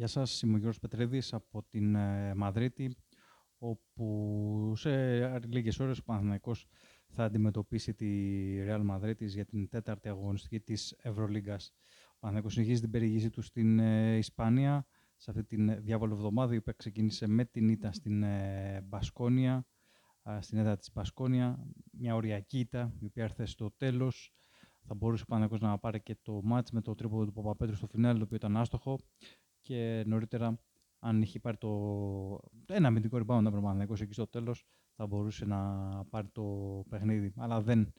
Γεια σας, είμαι ο Γιώργος Πετρέδης από την ε, Μαδρίτη, όπου σε λίγες ώρες ο Παναθηναϊκός θα αντιμετωπίσει τη Real Madrid για την τέταρτη αγωνιστική της Ευρωλίγκας. Ο Παναθηναϊκός συνεχίζει την περιήγηση του στην ε, Ισπανία, σε αυτή την διάβολη εβδομάδα, η οποία ξεκίνησε με την ήττα στην ε, Μπασκόνια, στην έδρα της Μπασκόνια, μια οριακή ήττα, η οποία έρθε στο τέλος. Θα μπορούσε ο Παναθηναϊκός να πάρει και το μάτς με το τρίποδο του Παπαπέτρου στο φινάλι, το οποίο ήταν άστοχο και νωρίτερα αν είχε πάρει το ένα αμυντικό rebound από τον εκεί στο τέλος θα μπορούσε να πάρει το παιχνίδι. Αλλά δεν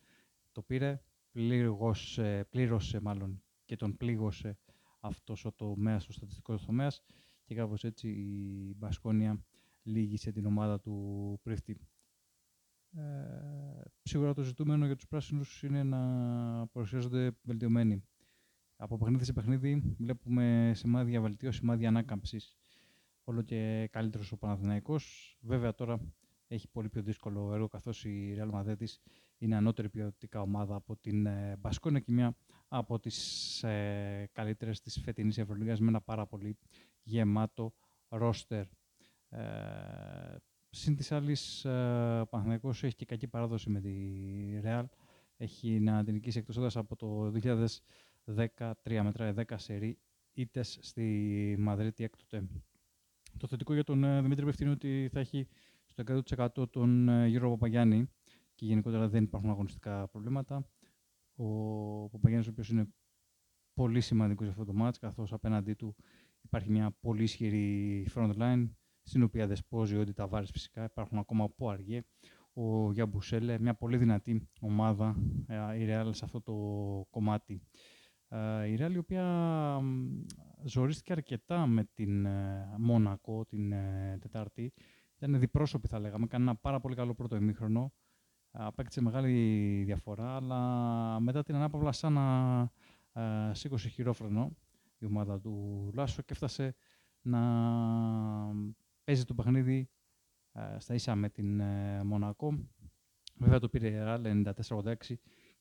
το πήρε, πλήρωσε, πλήρωσε μάλλον και τον πλήγωσε αυτός ο τομέας, ο στατιστικός τομέας και κάπως έτσι η Μπασκόνια λύγησε την ομάδα του Πρίφτη. Ε, σίγουρα το ζητούμενο για τους πράσινους είναι να παρουσιάζονται βελτιωμένοι από παιχνίδι σε παιχνίδι βλέπουμε σημάδια βελτίωση, σημάδια ανάκαμψης. Όλο και καλύτερος ο Παναθηναϊκός. Βέβαια τώρα έχει πολύ πιο δύσκολο έργο καθώς η Real Madrid είναι ανώτερη ποιοτικά ομάδα από την ε, Μπασκόνια και μια από τις ε, καλύτερες της φετινής Ευρωλίγα με ένα πάρα πολύ γεμάτο ρόστερ. Ε, Συν της άλλης, ε, ο Παναθηναϊκός έχει και κακή παράδοση με τη Real. Έχει να την νικήσει εκτός από το 13 μέτρα, 10 σερί είτε στη Μαδρίτη έκτοτε. Το θετικό για τον ε, Δημήτρη Πευτίνη είναι ότι θα έχει στο 100% τον ε, Γιώργο Παπαγιάννη και γενικότερα δεν υπάρχουν αγωνιστικά προβλήματα. Ο Παπαγιάννης, ο οποίος είναι πολύ σημαντικός για αυτό το μάτς, καθώς απέναντί του υπάρχει μια πολύ ισχυρή front line, στην οποία δεσπόζει ο Ταβάρης φυσικά. Υπάρχουν ακόμα ο Ποαργέ, ο Γιαμπουσέλε, μια πολύ δυνατή ομάδα ε, η Real σε αυτό το κομμάτι. Ε, η Real η οποία ζορίστηκε αρκετά με την ε, Μόνακο την ε, Τετάρτη. Ήταν διπρόσωπη θα λέγαμε, έκανε ένα πάρα πολύ καλό πρώτο ημίχρονο. Απέκτησε μεγάλη διαφορά, αλλά μετά την ανάπαυλα σαν να σήκωσε χειρόφρενο η ομάδα του Λάσο και έφτασε να παίζει το παιχνίδι στα ίσα με την Μονακό. Βέβαια το πήρε η Real 94-86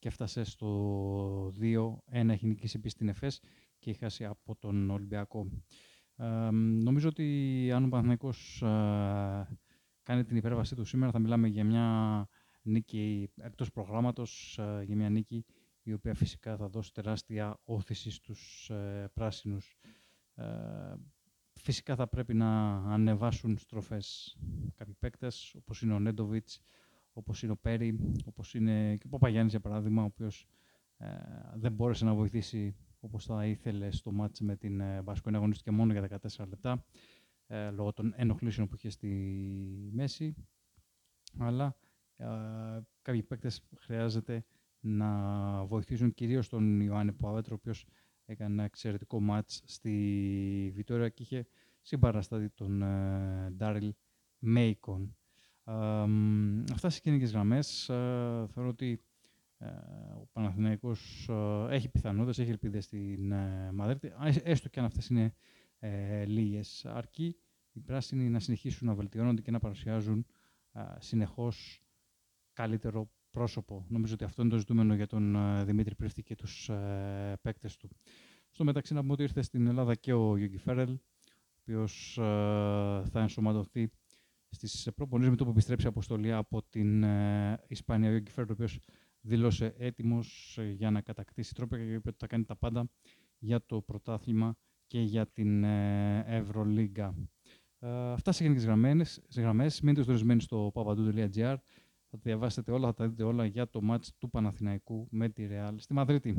και έφτασε στο 2-1, έχει νικήσει επίσης την ΕΦΕΣ και έχει χάσει από τον Ολυμπιακό. Ε, νομίζω ότι αν ο Παναθηναϊκός ε, κάνει την υπέρβασή του σήμερα θα μιλάμε για μια νίκη εκτός προγράμματος, ε, για μια νίκη η οποία φυσικά θα δώσει τεράστια όθηση στους ε, πράσινους. Ε, φυσικά θα πρέπει να ανεβάσουν στροφές κάποιοι παίκτες, όπως είναι ο Νέντοβιτς, όπως είναι ο Πέρι, όπως είναι και ο Παπαγιάννης για παράδειγμα, ο οποίος ε, δεν μπόρεσε να βοηθήσει όπως θα ήθελε στο μάτς με την ε, Μπασκόνια, αγωνίστηκε μόνο για 14 λεπτά, ε, λόγω των ενοχλήσεων που είχε στη μέση. Αλλά ε, κάποιοι παίκτες χρειάζεται να βοηθήσουν κυρίως τον Ιωάννη Παπαβέτρο, ο οποίος έκανε ένα εξαιρετικό μάτς στη Βιτόρια και είχε συμπαραστάτη τον ε, Ντάριλ Μέικον. Αυτά σε κοινικές γραμμές. Ε, θεωρώ ότι ε, ο Παναθηναϊκός ε, έχει πιθανότητες, έχει ελπίδες στην Μαδρίτη, έστω και αν αυτές είναι λίγες. Αρκεί οι πράσινοι να συνεχίσουν να βελτιώνονται και να παρουσιάζουν συνεχώς καλύτερο πρόσωπο. Νομίζω ότι αυτό είναι το ζητούμενο για τον Δημήτρη Πρίφτη και τους παίκτες του. Στο μεταξύ να πούμε ότι ήρθε στην Ελλάδα και ο Γιώργη Φέρελ, ο οποίος θα ενσωματωθεί Στις προπονήσει με το που επιστρέψει αποστολή από την ε, Ισπανία, ο Γιώργη ο οποίος δήλωσε έτοιμος ε, για να κατακτήσει τρόπο και είπε ότι θα κάνει τα πάντα για το πρωτάθλημα και για την ε, Ευρωλίγκα. Ε, αυτά σε γενικές γραμμές. Μείνετε στορισμένοι στο papadou.gr. Θα διαβάσετε όλα, θα τα δείτε όλα για το μάτς του Παναθηναϊκού με τη Ρεάλ στη Μαδρίτη.